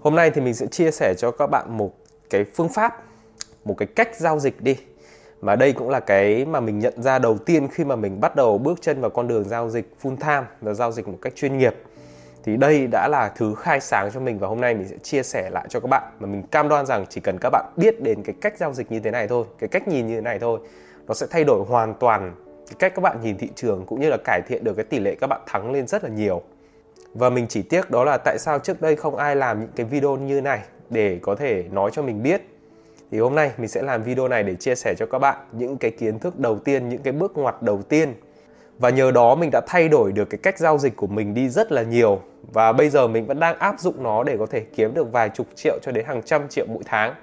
Hôm nay thì mình sẽ chia sẻ cho các bạn một cái phương pháp, một cái cách giao dịch đi. Mà đây cũng là cái mà mình nhận ra đầu tiên khi mà mình bắt đầu bước chân vào con đường giao dịch full time và giao dịch một cách chuyên nghiệp. Thì đây đã là thứ khai sáng cho mình và hôm nay mình sẽ chia sẻ lại cho các bạn mà mình cam đoan rằng chỉ cần các bạn biết đến cái cách giao dịch như thế này thôi, cái cách nhìn như thế này thôi, nó sẽ thay đổi hoàn toàn cái cách các bạn nhìn thị trường cũng như là cải thiện được cái tỷ lệ các bạn thắng lên rất là nhiều. Và mình chỉ tiếc đó là tại sao trước đây không ai làm những cái video như này để có thể nói cho mình biết. Thì hôm nay mình sẽ làm video này để chia sẻ cho các bạn những cái kiến thức đầu tiên, những cái bước ngoặt đầu tiên. Và nhờ đó mình đã thay đổi được cái cách giao dịch của mình đi rất là nhiều. Và bây giờ mình vẫn đang áp dụng nó để có thể kiếm được vài chục triệu cho đến hàng trăm triệu mỗi tháng.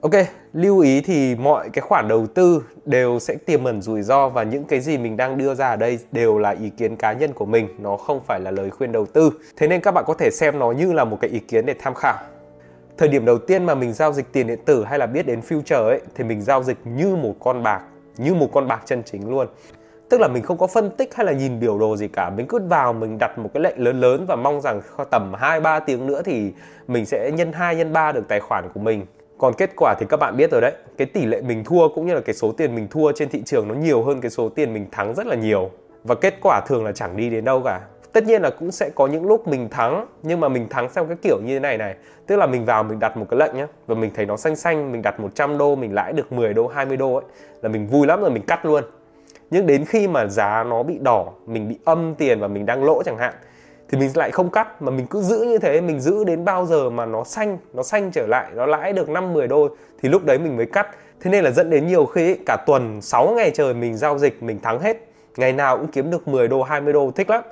Ok, lưu ý thì mọi cái khoản đầu tư đều sẽ tiềm ẩn rủi ro và những cái gì mình đang đưa ra ở đây đều là ý kiến cá nhân của mình, nó không phải là lời khuyên đầu tư. Thế nên các bạn có thể xem nó như là một cái ý kiến để tham khảo. Thời điểm đầu tiên mà mình giao dịch tiền điện tử hay là biết đến future ấy thì mình giao dịch như một con bạc, như một con bạc chân chính luôn. Tức là mình không có phân tích hay là nhìn biểu đồ gì cả, mình cứ vào mình đặt một cái lệnh lớn lớn và mong rằng tầm 2 3 tiếng nữa thì mình sẽ nhân 2 nhân 3 được tài khoản của mình còn kết quả thì các bạn biết rồi đấy. Cái tỷ lệ mình thua cũng như là cái số tiền mình thua trên thị trường nó nhiều hơn cái số tiền mình thắng rất là nhiều. Và kết quả thường là chẳng đi đến đâu cả. Tất nhiên là cũng sẽ có những lúc mình thắng, nhưng mà mình thắng theo cái kiểu như thế này này. Tức là mình vào mình đặt một cái lệnh nhá, và mình thấy nó xanh xanh, mình đặt 100 đô, mình lãi được 10 đô 20 đô ấy, là mình vui lắm rồi mình cắt luôn. Nhưng đến khi mà giá nó bị đỏ, mình bị âm tiền và mình đang lỗ chẳng hạn thì mình lại không cắt, mà mình cứ giữ như thế, mình giữ đến bao giờ mà nó xanh nó xanh trở lại, nó lãi được 5 10 đô, thì lúc đấy mình mới cắt. Thế nên là dẫn đến nhiều khi cả tuần 6 ngày trời mình giao dịch, mình thắng hết. Ngày nào cũng kiếm được 10 đô 20 đô, thích lắm.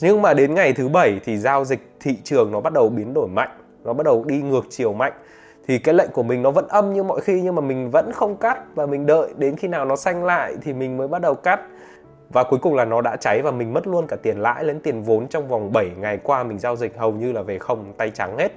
Nhưng mà đến ngày thứ bảy thì giao dịch thị trường nó bắt đầu biến đổi mạnh, nó bắt đầu đi ngược chiều mạnh. Thì cái lệnh của mình nó vẫn âm như mọi khi, nhưng mà mình vẫn không cắt, và mình đợi đến khi nào nó xanh lại thì mình mới bắt đầu cắt và cuối cùng là nó đã cháy và mình mất luôn cả tiền lãi lẫn tiền vốn trong vòng 7 ngày qua mình giao dịch hầu như là về không, tay trắng hết.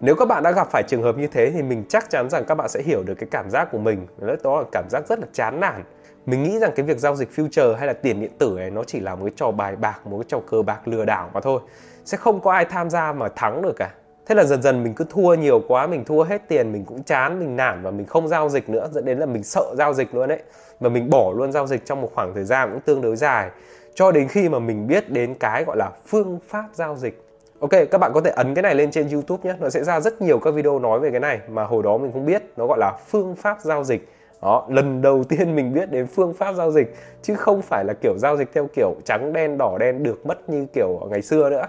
Nếu các bạn đã gặp phải trường hợp như thế thì mình chắc chắn rằng các bạn sẽ hiểu được cái cảm giác của mình. Đó là cảm giác rất là chán nản. Mình nghĩ rằng cái việc giao dịch future hay là tiền điện tử này nó chỉ là một cái trò bài bạc, một cái trò cờ bạc lừa đảo mà thôi. Sẽ không có ai tham gia mà thắng được cả thế là dần dần mình cứ thua nhiều quá mình thua hết tiền mình cũng chán mình nản và mình không giao dịch nữa dẫn đến là mình sợ giao dịch luôn đấy và mình bỏ luôn giao dịch trong một khoảng thời gian cũng tương đối dài cho đến khi mà mình biết đến cái gọi là phương pháp giao dịch Ok, các bạn có thể ấn cái này lên trên YouTube nhé. Nó sẽ ra rất nhiều các video nói về cái này mà hồi đó mình không biết. Nó gọi là phương pháp giao dịch. Đó, lần đầu tiên mình biết đến phương pháp giao dịch chứ không phải là kiểu giao dịch theo kiểu trắng đen đỏ đen được mất như kiểu ngày xưa nữa.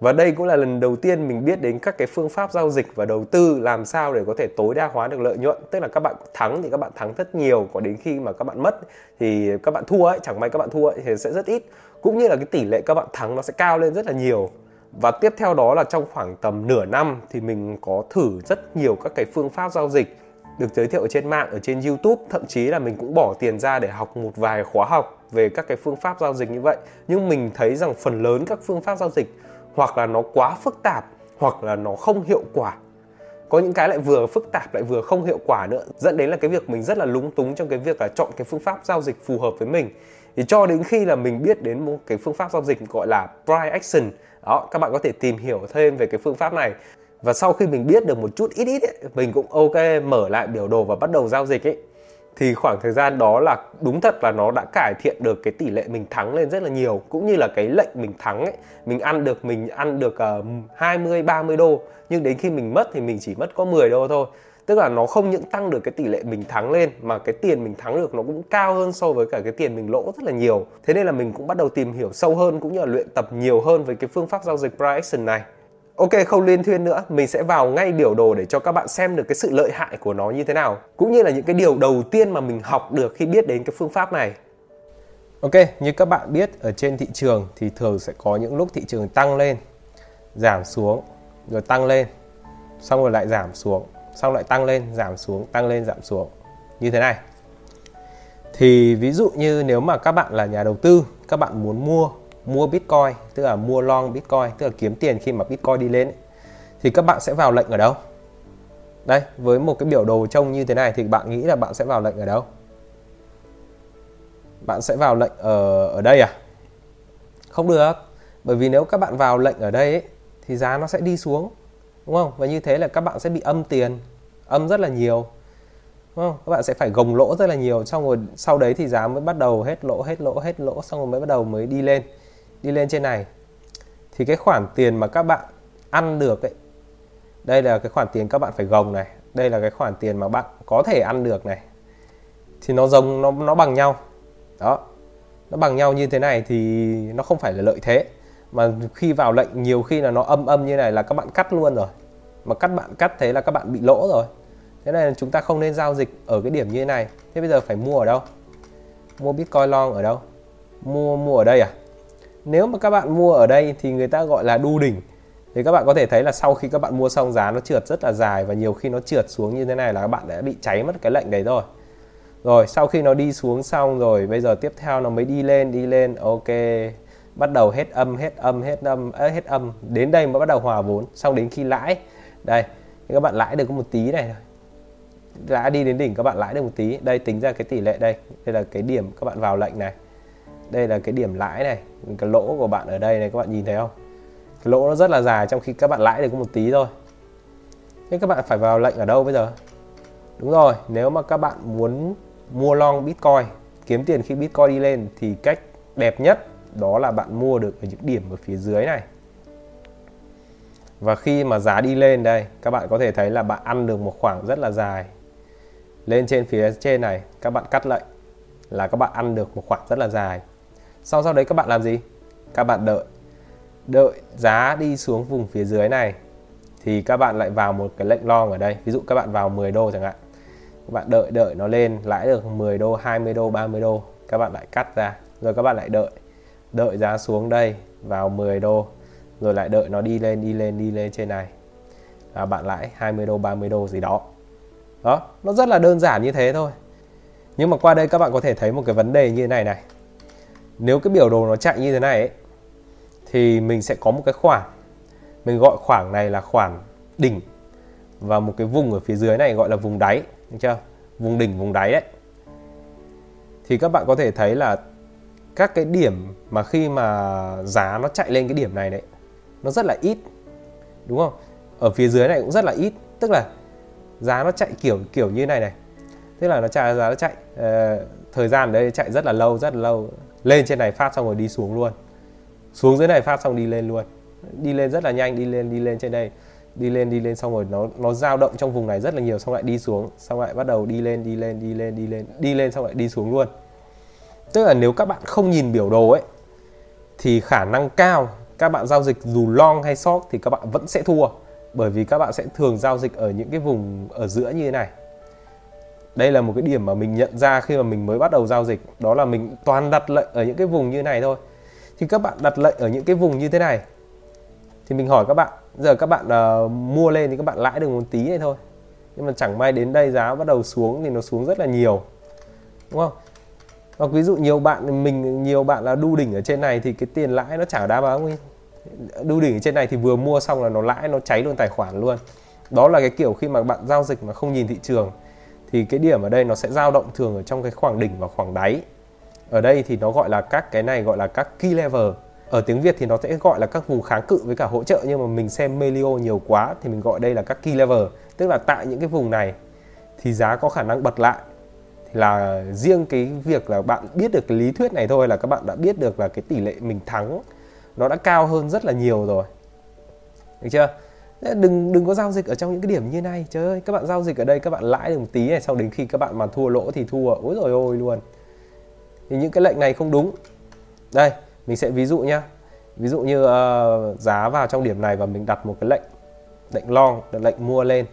Và đây cũng là lần đầu tiên mình biết đến các cái phương pháp giao dịch và đầu tư làm sao để có thể tối đa hóa được lợi nhuận. Tức là các bạn thắng thì các bạn thắng rất nhiều, có đến khi mà các bạn mất thì các bạn thua ấy, chẳng may các bạn thua ấy, thì sẽ rất ít. Cũng như là cái tỷ lệ các bạn thắng nó sẽ cao lên rất là nhiều. Và tiếp theo đó là trong khoảng tầm nửa năm thì mình có thử rất nhiều các cái phương pháp giao dịch được giới thiệu ở trên mạng, ở trên YouTube, thậm chí là mình cũng bỏ tiền ra để học một vài khóa học về các cái phương pháp giao dịch như vậy. Nhưng mình thấy rằng phần lớn các phương pháp giao dịch hoặc là nó quá phức tạp hoặc là nó không hiệu quả. Có những cái lại vừa phức tạp lại vừa không hiệu quả nữa dẫn đến là cái việc mình rất là lúng túng trong cái việc là chọn cái phương pháp giao dịch phù hợp với mình. Thì cho đến khi là mình biết đến một cái phương pháp giao dịch gọi là price action đó các bạn có thể tìm hiểu thêm về cái phương pháp này. Và sau khi mình biết được một chút ít ít ấy, mình cũng ok mở lại biểu đồ và bắt đầu giao dịch ấy thì khoảng thời gian đó là đúng thật là nó đã cải thiện được cái tỷ lệ mình thắng lên rất là nhiều. Cũng như là cái lệnh mình thắng ấy mình ăn được mình ăn được uh, 20 30 đô. Nhưng đến khi mình mất thì mình chỉ mất có 10 đô thôi. Tức là nó không những tăng được cái tỷ lệ mình thắng lên mà cái tiền mình thắng được nó cũng cao hơn so với cả cái tiền mình lỗ rất là nhiều. Thế nên là mình cũng bắt đầu tìm hiểu sâu hơn cũng như là luyện tập nhiều hơn với cái phương pháp giao dịch price action này. Ok không liên thuyên nữa, mình sẽ vào ngay biểu đồ để cho các bạn xem được cái sự lợi hại của nó như thế nào Cũng như là những cái điều đầu tiên mà mình học được khi biết đến cái phương pháp này. Ok, như các bạn biết ở trên thị trường thì thường sẽ có những lúc thị trường tăng lên Giảm xuống, rồi tăng lên Xong rồi lại giảm xuống, xong lại tăng lên, giảm xuống, tăng lên, giảm xuống. Như thế này. Thì ví dụ như nếu mà các bạn là nhà đầu tư, các bạn muốn mua mua Bitcoin tức là mua long Bitcoin tức là kiếm tiền khi mà Bitcoin đi lên ấy, thì các bạn sẽ vào lệnh ở đâu? Đây với một cái biểu đồ trông như thế này thì bạn nghĩ là bạn sẽ vào lệnh ở đâu? Bạn sẽ vào lệnh ở ở đây à? Không được bởi vì nếu các bạn vào lệnh ở đây ấy, thì giá nó sẽ đi xuống đúng không? Và như thế là các bạn sẽ bị âm tiền âm rất là nhiều đúng không? Các bạn sẽ phải gồng lỗ rất là nhiều xong rồi sau đấy thì giá mới bắt đầu hết lỗ hết lỗ hết lỗ xong rồi mới bắt đầu mới đi lên đi lên trên này, thì cái khoản tiền mà các bạn ăn được ấy, đây là cái khoản tiền các bạn phải gồng này, đây là cái khoản tiền mà bạn có thể ăn được này, thì nó giống, nó nó bằng nhau. Đó, nó bằng nhau như thế này thì nó không phải là lợi thế, mà khi vào lệnh nhiều khi là nó âm âm như này là các bạn cắt luôn rồi. Mà cắt bạn cắt thế là các bạn bị lỗ rồi. Thế này chúng ta không nên giao dịch ở cái điểm như thế này. Thế bây giờ phải mua ở đâu? Mua bitcoin long ở đâu? Mua mua ở đây à? Nếu mà các bạn mua ở đây thì người ta gọi là đu đỉnh. Thì các bạn có thể thấy là sau khi các bạn mua xong giá nó trượt rất là dài và nhiều khi nó trượt xuống như thế này là các bạn đã bị cháy mất cái lệnh đấy rồi. Rồi, sau khi nó đi xuống xong rồi, bây giờ tiếp theo nó mới đi lên đi lên, ok. Bắt đầu hết âm hết âm hết âm hết âm. Đến đây mới bắt đầu hòa vốn, xong đến khi lãi. Đây các bạn lãi được có một tí này lãi đi đến đỉnh các bạn lãi được một tí. Đây, tính ra cái tỷ lệ đây. Đây là cái điểm các bạn vào lệnh này đây là cái điểm lãi này, cái lỗ của bạn ở đây này, các bạn nhìn thấy không? Cái lỗ nó rất là dài, trong khi các bạn lãi được có một tí thôi. Thế các bạn phải vào lệnh ở đâu bây giờ? Đúng rồi, nếu mà các bạn muốn mua long bitcoin, kiếm tiền khi bitcoin đi lên, thì cách đẹp nhất đó là bạn mua được ở những điểm ở phía dưới này. Và khi mà giá đi lên đây, các bạn có thể thấy là bạn ăn được một khoảng rất là dài. Lên trên phía trên này, các bạn cắt lệnh là các bạn ăn được một khoảng rất là dài sau sau đấy các bạn làm gì? Các bạn đợi. Đợi giá đi xuống vùng phía dưới này, thì các bạn lại vào một cái lệnh long ở đây. Ví dụ các bạn vào 10 đô chẳng hạn. Các bạn đợi đợi nó lên, lãi được 10 đô 20 đô 30 đô. Các bạn lại cắt ra. Rồi các bạn lại đợi. Đợi giá xuống đây, vào 10 đô. Rồi lại đợi nó đi lên đi lên đi lên trên này. Là bạn lãi 20 đô 30 đô gì đó. Đó, nó rất là đơn giản như thế thôi. Nhưng mà qua đây các bạn có thể thấy một cái vấn đề như thế này này nếu cái biểu đồ nó chạy như thế này ấy, thì mình sẽ có một cái khoảng. Mình gọi khoảng này là khoảng đỉnh. Và một cái vùng ở phía dưới này gọi là vùng đáy được chưa? Vùng đỉnh vùng đáy đấy. Thì các bạn có thể thấy là các cái điểm mà khi mà giá nó chạy lên cái điểm này đấy nó rất là ít đúng không? Ở phía dưới này cũng rất là ít. Tức là giá nó chạy kiểu kiểu như này này. Tức là nó chạy giá nó chạy uh, thời gian đấy chạy rất là lâu rất là lâu lên trên này phát xong rồi đi xuống luôn. Xuống dưới này phát xong đi lên luôn. Đi lên rất là nhanh, đi lên đi lên trên đây. Đi lên đi lên xong rồi nó nó dao động trong vùng này rất là nhiều, xong lại đi xuống. Xong lại bắt đầu đi lên đi lên đi lên đi lên đi lên xong lại đi xuống luôn. Tức là nếu các bạn không nhìn biểu đồ ấy, thì khả năng cao các bạn giao dịch dù long hay short thì các bạn vẫn sẽ thua. Bởi vì các bạn sẽ thường giao dịch ở những cái vùng, ở giữa như thế này đây là một cái điểm mà mình nhận ra khi mà mình mới bắt đầu giao dịch. Đó là mình toàn đặt lệnh ở những cái vùng như này thôi. Thì các bạn đặt lệnh ở những cái vùng như thế này. Thì mình hỏi các bạn giờ các bạn uh, mua lên thì các bạn lãi được một tí này thôi. Nhưng mà chẳng may đến đây giá bắt đầu xuống thì nó xuống rất là nhiều. Đúng không? Hoặc ví dụ nhiều bạn mình nhiều bạn là đu đỉnh ở trên này thì cái tiền lãi nó chả đá báo nguyên đu đỉnh ở trên này thì vừa mua xong là nó lãi nó cháy luôn tài khoản luôn. Đó là cái kiểu khi mà bạn giao dịch mà không nhìn thị trường thì cái điểm ở đây nó sẽ dao động thường ở trong cái khoảng đỉnh và khoảng đáy. Ở đây thì nó gọi là các cái này gọi là các key level. Ở tiếng Việt thì nó sẽ gọi là các vùng kháng cự với cả hỗ trợ, nhưng mà mình xem Melio nhiều quá thì mình gọi đây là các key level. Tức là tại những cái vùng này thì giá có khả năng bật lại. Thì là riêng cái việc là bạn biết được cái lý thuyết này thôi, là các bạn đã biết được là cái tỷ lệ mình thắng nó đã cao hơn rất là nhiều rồi. Được chưa? Đừng đừng có giao dịch ở trong những cái điểm như này. Trời ơi các bạn giao dịch ở đây các bạn lãi được một tí này sau đến khi các bạn mà thua lỗ thì thua. Ôi rồi ôi luôn. Thì những cái lệnh này không đúng. Đây mình sẽ ví dụ nhá. Ví dụ như uh, giá vào trong điểm này và mình đặt một cái lệnh lệnh long lệnh mua lên.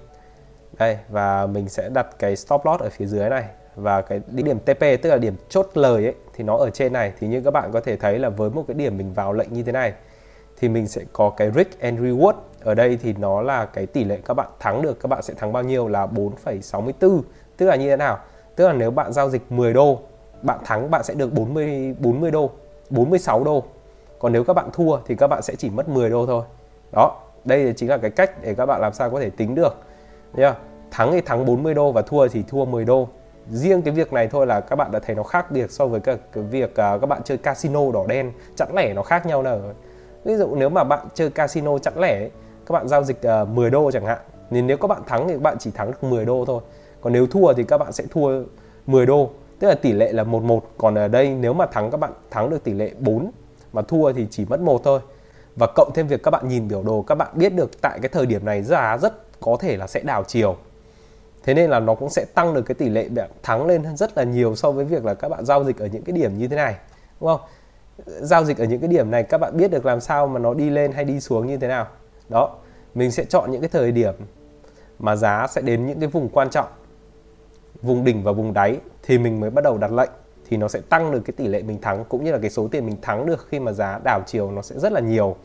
Đây và mình sẽ đặt cái stop loss ở phía dưới này. Và cái điểm TP tức là điểm chốt lời ấy thì nó ở trên này. Thì như các bạn có thể thấy là với một cái điểm mình vào lệnh như thế này thì mình sẽ có cái risk and reward. Ở đây thì nó là cái tỷ lệ các bạn thắng được các bạn sẽ thắng bao nhiêu là 4,64 tức là như thế nào? Tức là nếu bạn giao dịch 10 đô bạn thắng bạn sẽ được 40 40 đô 46 đô. Còn nếu các bạn thua thì các bạn sẽ chỉ mất 10 đô thôi. Đó đây chính là cái cách để các bạn làm sao có thể tính được. Nhá thắng thì thắng 40 đô và thua thì thua 10 đô. Riêng cái việc này thôi là các bạn đã thấy nó khác biệt so với cái, cái việc uh, các bạn chơi casino đỏ đen. Chẵn lẻ nó khác nhau nào ví dụ nếu mà bạn chơi casino chẵn lẻ ấy, các bạn giao dịch ờ, uh, 10 đô chẳng hạn nên nếu các bạn thắng thì các bạn chỉ thắng được 10 đô thôi. Còn nếu thua thì các bạn sẽ thua 10 đô tức là tỷ lệ là 11 còn ở đây nếu mà thắng các bạn thắng được tỷ lệ 4 mà thua thì chỉ mất một thôi. Và cộng thêm việc các bạn nhìn biểu đồ các bạn biết được tại cái thời điểm này giá rất có thể là sẽ đảo chiều. Thế nên là nó cũng sẽ tăng được cái tỷ lệ thắng lên rất là nhiều so với việc là các bạn giao dịch ở những cái điểm như thế này đúng không? Giao dịch ở những cái điểm này, các bạn biết được làm sao mà nó đi lên hay đi xuống như thế nào. Đó, mình sẽ chọn những cái thời điểm mà giá sẽ đến những cái vùng quan trọng, vùng đỉnh và vùng đáy thì mình mới bắt đầu đặt lệnh, thì nó sẽ tăng được cái tỷ lệ mình thắng cũng như là cái số tiền mình thắng được khi mà giá đảo chiều nó sẽ rất là nhiều.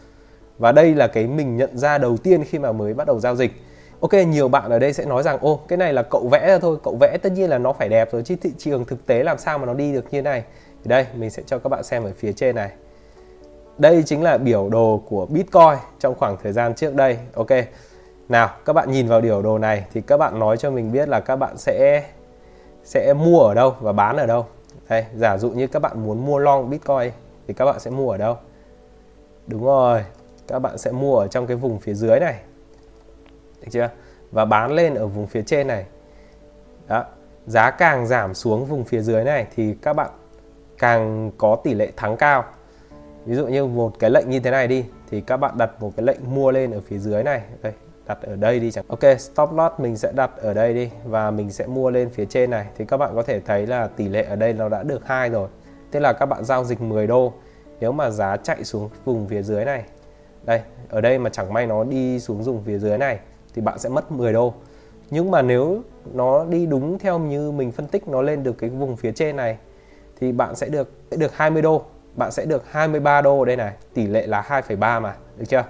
Và đây là cái mình nhận ra đầu tiên khi mà mới bắt đầu giao dịch. Ok, nhiều bạn ở đây sẽ nói rằng, ô, cái này là cậu vẽ ra thôi, cậu vẽ tất nhiên là nó phải đẹp rồi, chứ thị trường thực tế làm sao mà nó đi được như này? Thì đây, mình sẽ cho các bạn xem ở phía trên này. Đây chính là biểu đồ của Bitcoin trong khoảng thời gian trước đây. Ok. Nào, các bạn nhìn vào biểu đồ này thì các bạn nói cho mình biết là các bạn sẽ sẽ mua ở đâu và bán ở đâu. Đây, giả dụ như các bạn muốn mua long Bitcoin thì các bạn sẽ mua ở đâu? Đúng rồi, các bạn sẽ mua ở trong cái vùng phía dưới này. Được chưa? Và bán lên ở vùng phía trên này. Đó, giá càng giảm xuống vùng phía dưới này thì các bạn càng có tỷ lệ thắng cao. Ví dụ như một cái lệnh như thế này đi, thì các bạn đặt một cái lệnh mua lên ở phía dưới này. Đây, đặt ở đây đi chẳng ok, stop loss, mình sẽ đặt ở đây đi và mình sẽ mua lên phía trên này. Thì các bạn có thể thấy là tỷ lệ ở đây nó đã được hai rồi. Tức là các bạn giao dịch 10 đô, nếu mà giá chạy xuống vùng phía dưới này. Đây, ở đây mà chẳng may nó đi xuống vùng phía dưới này, thì bạn sẽ mất 10 đô. Nhưng mà nếu nó đi đúng theo như mình phân tích nó lên được cái vùng phía trên này thì bạn sẽ được sẽ được 20 đô. Bạn sẽ được 23 đô đây này tỷ lệ là 2,3 mà được chưa?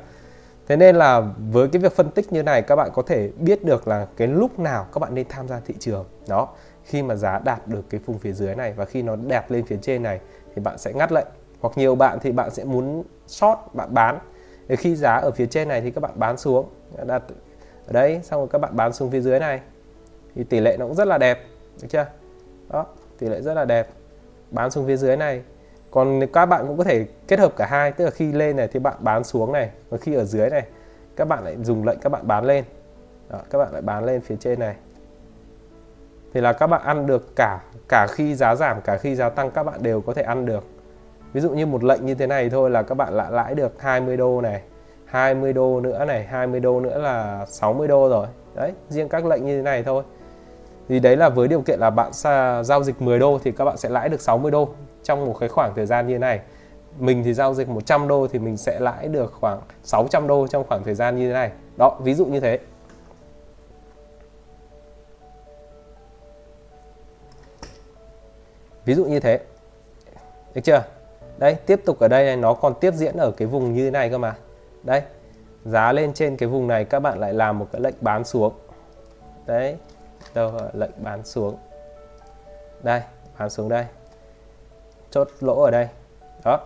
Thế nên là với cái việc phân tích như này các bạn có thể biết được là cái lúc nào các bạn nên tham gia thị trường. Đó khi mà giá đạt được cái vùng phía dưới này và khi nó đẹp lên phía trên này thì bạn sẽ ngắt lệnh. Hoặc nhiều bạn thì bạn sẽ muốn short bạn bán. Để khi giá ở phía trên này thì các bạn bán xuống. Đặt ở đây xong rồi các bạn bán xuống phía dưới này. Thì tỷ lệ nó cũng rất là đẹp được chưa? Đó tỷ lệ rất là đẹp bán xuống phía dưới này. Còn các bạn cũng có thể kết hợp cả hai tức là khi lên này thì bạn bán xuống này và khi ở dưới này các bạn lại dùng lệnh các bạn bán lên. Đó, các bạn lại bán lên phía trên này. Thì là các bạn ăn được cả cả khi giá giảm cả khi giá tăng các bạn đều có thể ăn được. Ví dụ như một lệnh như thế này thôi là các bạn lại lãi được 20 đô này 20 đô nữa này 20 đô nữa là 60 đô rồi. Đấy riêng các lệnh như thế này thôi thì đấy là với điều kiện là bạn giao dịch 10 đô thì các bạn sẽ lãi được 60 đô trong một cái khoảng thời gian như thế này. Mình thì giao dịch 100 đô thì mình sẽ lãi được khoảng 600 đô trong khoảng thời gian như thế này. Đó ví dụ như thế. Ví dụ như thế. Được chưa? Đây tiếp tục ở đây này, nó còn tiếp diễn ở cái vùng như thế này cơ mà. Đây giá lên trên cái vùng này các bạn lại làm một cái lệnh bán xuống. Đấy đâu ờ, lệnh bán xuống. Đây bán xuống đây. Chốt lỗ ở đây. Đó.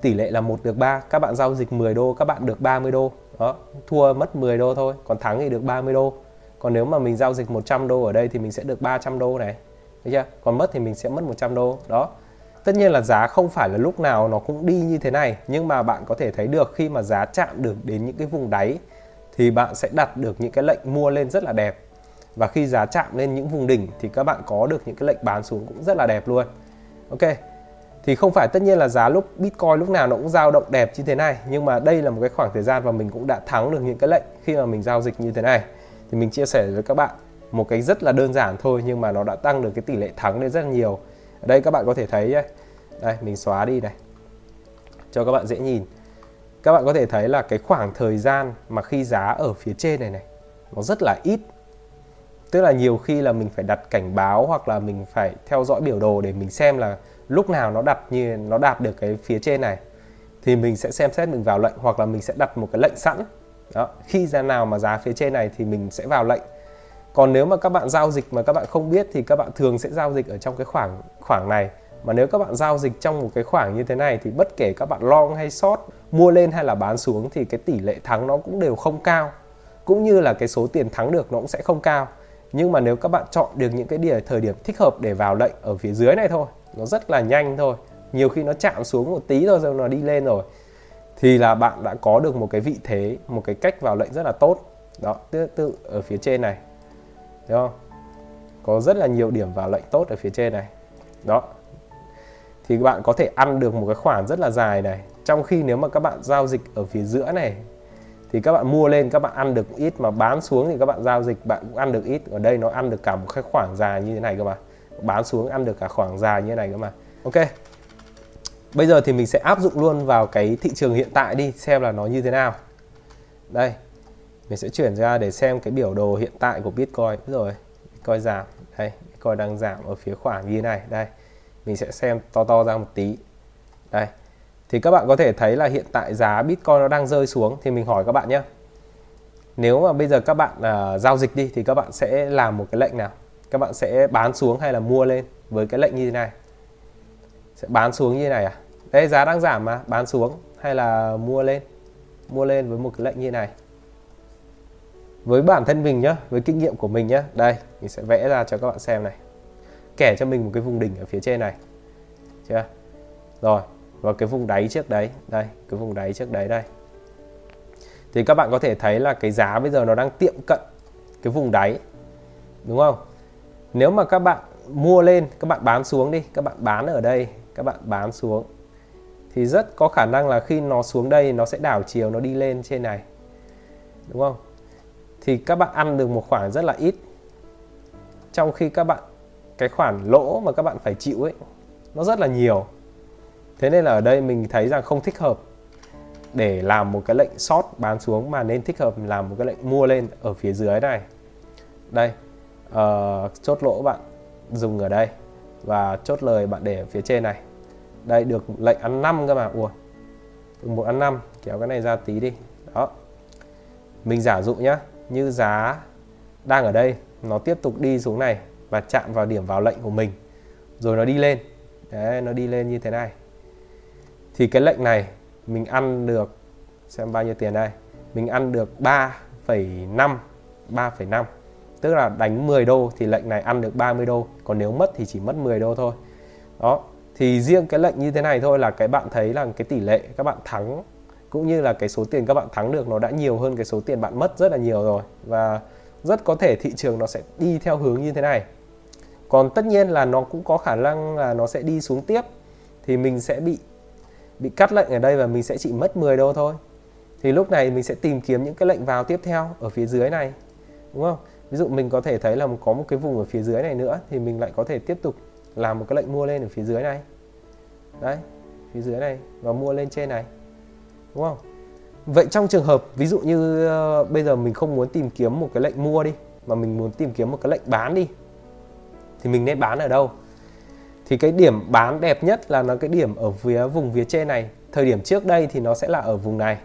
Tỷ lệ là 1 được 3 các bạn giao dịch 10 đô, các bạn được 30 đô. Đó. Thua mất 10 đô thôi, còn thắng thì được 30 đô. Còn nếu mà mình giao dịch 100 đô ở đây thì mình sẽ được 300 đô này. Đấy chưa? Còn mất thì mình sẽ mất 100 đô. Đó. Tất nhiên là giá không phải là lúc nào nó cũng đi như thế này, nhưng mà bạn có thể thấy được khi mà giá chạm được đến những cái vùng đáy thì bạn sẽ đặt được những cái lệnh mua lên rất là đẹp và khi giá chạm lên những vùng đỉnh thì các bạn có được những cái lệnh bán xuống cũng rất là đẹp luôn. Ok, thì không phải tất nhiên là giá lúc Bitcoin lúc nào nó cũng dao động đẹp như thế này, nhưng mà đây là một cái khoảng thời gian và mình cũng đã thắng được những cái lệnh khi mà mình giao dịch như thế này. Thì mình chia sẻ với các bạn một cái rất là đơn giản thôi, nhưng mà nó đã tăng được cái tỷ lệ thắng lên rất là nhiều. Ở đây các bạn có thể thấy đây, mình xóa đi này. Cho các bạn dễ nhìn. Các bạn có thể thấy là cái khoảng thời gian mà khi giá ở phía trên này này, nó rất là ít tức là nhiều khi là mình phải đặt cảnh báo hoặc là mình phải theo dõi biểu đồ để mình xem là lúc nào nó đặt như, nó đạt được cái phía trên này. Thì mình sẽ xem xét mình vào lệnh hoặc là mình sẽ đặt một cái lệnh sẵn. Đó, khi ra nào mà giá phía trên này thì mình sẽ vào lệnh. Còn nếu mà các bạn giao dịch mà các bạn không biết thì các bạn thường sẽ giao dịch ở trong cái khoảng khoảng này. Mà nếu các bạn giao dịch trong một cái khoảng như thế này thì bất kể các bạn long hay short, mua lên hay là bán xuống thì cái tỷ lệ thắng nó cũng đều không cao. Cũng như là cái số tiền thắng được nó cũng sẽ không cao nhưng mà nếu các bạn chọn được những cái địa, thời điểm thích hợp để vào lệnh ở phía dưới này thôi, nó rất là nhanh thôi. Nhiều khi nó chạm xuống một tí thôi rồi nó đi lên rồi. Thì là bạn đã có được một cái vị thế, một cái cách vào lệnh rất là tốt. Đó tương tự ở phía trên này. Đúng không? Có rất là nhiều điểm vào lệnh tốt ở phía trên này. Đó. Thì bạn có thể ăn được một cái khoản rất là dài này. Trong khi nếu mà các bạn giao dịch ở phía giữa này thì các bạn mua lên, các bạn ăn được ít mà bán xuống thì các bạn giao dịch, bạn cũng ăn được ít. Ở đây nó ăn được cả một cái khoảng dài như thế này cơ mà. Bán xuống ăn được cả khoảng dài như thế này cơ mà. Ok. Bây giờ thì mình sẽ áp dụng luôn vào cái thị trường hiện tại đi, xem là nó như thế nào. Đây. Mình sẽ chuyển ra để xem cái biểu đồ hiện tại của Bitcoin. Rồi. Bitcoin giảm. Đây, Bitcoin đang giảm ở phía khoảng như thế này. Đây. Mình sẽ xem to to ra một tí. Đây thì các bạn có thể thấy là hiện tại giá Bitcoin nó đang rơi xuống. Thì mình hỏi các bạn nhé. Nếu mà bây giờ các bạn uh, giao dịch đi thì các bạn sẽ làm một cái lệnh nào? Các bạn sẽ bán xuống hay là mua lên với cái lệnh như thế này? Sẽ bán xuống như thế này à? Đây giá đang giảm mà. Bán xuống hay là mua lên? Mua lên với một cái lệnh như thế này. Với bản thân mình nhá với kinh nghiệm của mình nhá. Đây mình sẽ vẽ ra cho các bạn xem này. Kẻ cho mình một cái vùng đỉnh ở phía trên này. Chưa? Rồi và cái vùng đáy trước đấy, đây, cái vùng đáy trước đấy đây. Thì các bạn có thể thấy là cái giá bây giờ nó đang tiệm cận cái vùng đáy, đúng không? Nếu mà các bạn mua lên, các bạn bán xuống đi, các bạn bán ở đây, các bạn bán xuống, thì rất có khả năng là khi nó xuống đây nó sẽ đảo chiều, nó đi lên trên này, đúng không? Thì các bạn ăn được một khoản rất là ít. Trong khi các bạn, cái khoản lỗ mà các bạn phải chịu ấy, nó rất là nhiều thế nên là ở đây mình thấy rằng không thích hợp để làm một cái lệnh short bán xuống mà nên thích hợp làm một cái lệnh mua lên ở phía dưới này. Đây uh, chốt lỗ bạn dùng ở đây và chốt lời bạn để ở phía trên này. Đây được lệnh ăn 5 cơ mà. Ủa một ăn 5 kéo cái này ra tí đi. Đó. Mình giả dụ nhá như giá đang ở đây nó tiếp tục đi xuống này và chạm vào điểm vào lệnh của mình rồi nó đi lên. Đấy nó đi lên như thế này thì cái lệnh này mình ăn được xem bao nhiêu tiền đây? Mình ăn được 3,5 3,5 tức là đánh 10 đô thì lệnh này ăn được 30 đô. Còn nếu mất thì chỉ mất 10 đô thôi. Đó thì riêng cái lệnh như thế này thôi là cái bạn thấy là cái tỷ lệ các bạn thắng cũng như là cái số tiền các bạn thắng được nó đã nhiều hơn cái số tiền bạn mất rất là nhiều rồi. Và rất có thể thị trường nó sẽ đi theo hướng như thế này. Còn tất nhiên là nó cũng có khả năng là nó sẽ đi xuống tiếp. Thì mình sẽ bị bị cắt lệnh ở đây và mình sẽ chỉ mất 10 đô thôi. Thì lúc này mình sẽ tìm kiếm những cái lệnh vào tiếp theo ở phía dưới này đúng không? Ví dụ mình có thể thấy là có một cái vùng ở phía dưới này nữa thì mình lại có thể tiếp tục làm một cái lệnh mua lên ở phía dưới này. Đấy phía dưới này và mua lên trên này đúng không? Vậy trong trường hợp ví dụ như uh, bây giờ mình không muốn tìm kiếm một cái lệnh mua đi mà mình muốn tìm kiếm một cái lệnh bán đi thì mình nên bán ở đâu? Thì cái điểm bán đẹp nhất là nó cái điểm ở phía vùng phía trên này. Thời điểm trước đây thì nó sẽ là ở vùng này,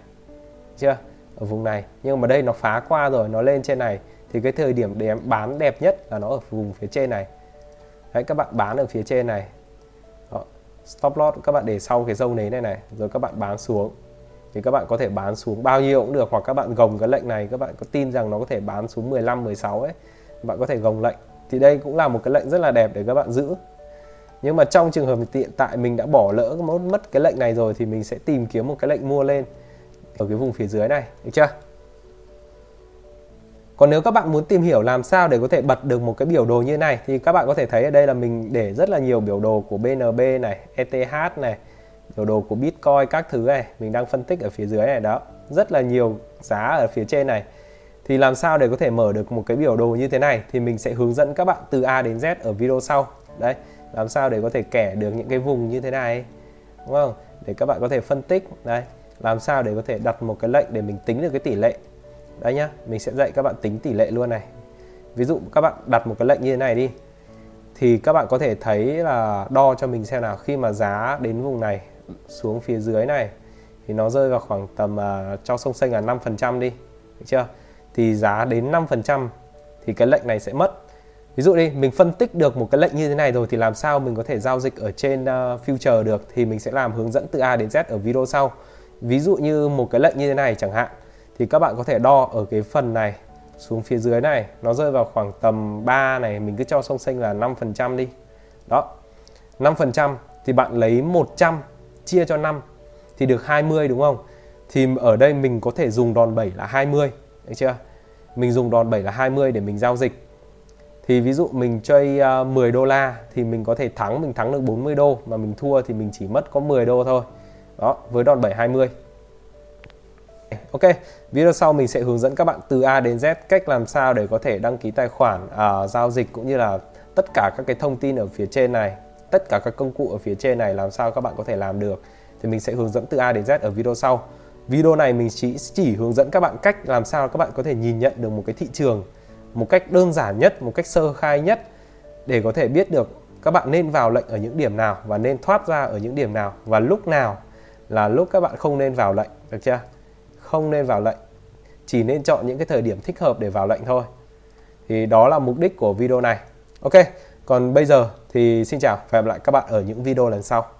chưa? Ở vùng này. Nhưng mà đây nó phá qua rồi, nó lên trên này. Thì cái thời điểm để bán đẹp nhất là nó ở vùng phía trên này. Đấy, các bạn bán ở phía trên này. Đó. stop loss, các bạn để sau cái dâu nến này này, rồi các bạn bán xuống. Thì các bạn có thể bán xuống bao nhiêu cũng được, hoặc các bạn gồng cái lệnh này, các bạn có tin rằng nó có thể bán xuống 15 16 ấy, bạn có thể gồng lệnh. Thì đây cũng là một cái lệnh rất là đẹp để các bạn giữ nhưng mà trong trường hợp hiện tại mình đã bỏ lỡ mất mất cái lệnh này rồi thì mình sẽ tìm kiếm một cái lệnh mua lên ở cái vùng phía dưới này được chưa còn nếu các bạn muốn tìm hiểu làm sao để có thể bật được một cái biểu đồ như này thì các bạn có thể thấy ở đây là mình để rất là nhiều biểu đồ của BNB này, ETH này, biểu đồ của Bitcoin các thứ này, mình đang phân tích ở phía dưới này đó. Rất là nhiều giá ở phía trên này. Thì làm sao để có thể mở được một cái biểu đồ như thế này thì mình sẽ hướng dẫn các bạn từ A đến Z ở video sau. Đấy, làm sao để có thể kẻ được những cái vùng như thế này. Đúng không? Để các bạn có thể phân tích. Đây, làm sao để có thể đặt một cái lệnh để mình tính được cái tỷ lệ đây nhá mình sẽ dạy các bạn tính tỷ lệ luôn này ví dụ các bạn đặt một cái lệnh như thế này đi thì các bạn có thể thấy là đo cho mình xem nào khi mà giá đến vùng này xuống phía dưới này thì nó rơi vào khoảng tầm uh, cho sông xanh là 5% đi được chưa thì giá đến 5% thì cái lệnh này sẽ mất ví dụ đi mình phân tích được một cái lệnh như thế này rồi thì làm sao mình có thể giao dịch ở trên uh, future được thì mình sẽ làm hướng dẫn từ A đến Z ở video sau. Ví dụ như một cái lệnh như thế này chẳng hạn thì các bạn có thể đo ở cái phần này xuống phía dưới này nó rơi vào khoảng tầm 3 này mình cứ cho song xanh là 5% đi. Đó 5% thì bạn lấy 100 chia cho 5 thì được 20 đúng không? Thì ở đây mình có thể dùng đòn bẩy là 20 được chưa? Mình dùng đòn bẩy là 20 để mình giao dịch thì ví dụ mình chơi à, 10 đô la thì mình có thể thắng mình thắng được 40 đô mà mình thua thì mình chỉ mất có 10 đô thôi đó với đòn 720. Ok, video sau mình sẽ hướng dẫn các bạn từ A đến Z cách làm sao để có thể đăng ký tài khoản uh, giao dịch cũng như là tất cả các cái thông tin ở phía trên này, tất cả các công cụ ở phía trên này làm sao các bạn có thể làm được. Thì mình sẽ hướng dẫn từ A đến Z ở video sau. Video này mình chỉ chỉ hướng dẫn các bạn cách làm sao các bạn có thể nhìn nhận được một cái thị trường một cách đơn giản nhất, một cách sơ khai nhất để có thể biết được các bạn nên vào lệnh ở những điểm nào và nên thoát ra ở những điểm nào và lúc nào là lúc các bạn không nên vào lệnh, được chưa? không nên vào lệnh chỉ nên chọn những cái thời điểm thích hợp để vào lệnh thôi. Thì đó là mục đích của video này. Ok còn bây giờ thì xin chào và hẹn gặp lại các bạn ở những video lần sau.